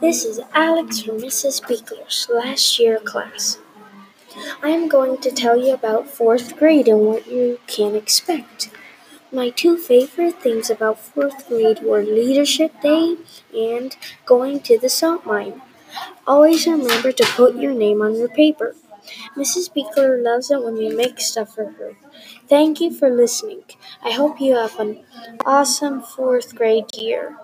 This is Alex from Mrs. Beekler's last year class. I am going to tell you about fourth grade and what you can expect. My two favorite things about fourth grade were Leadership Day and going to the salt mine. Always remember to put your name on your paper. Mrs. Beekler loves it when you make stuff for her. Thank you for listening. I hope you have an awesome fourth grade year.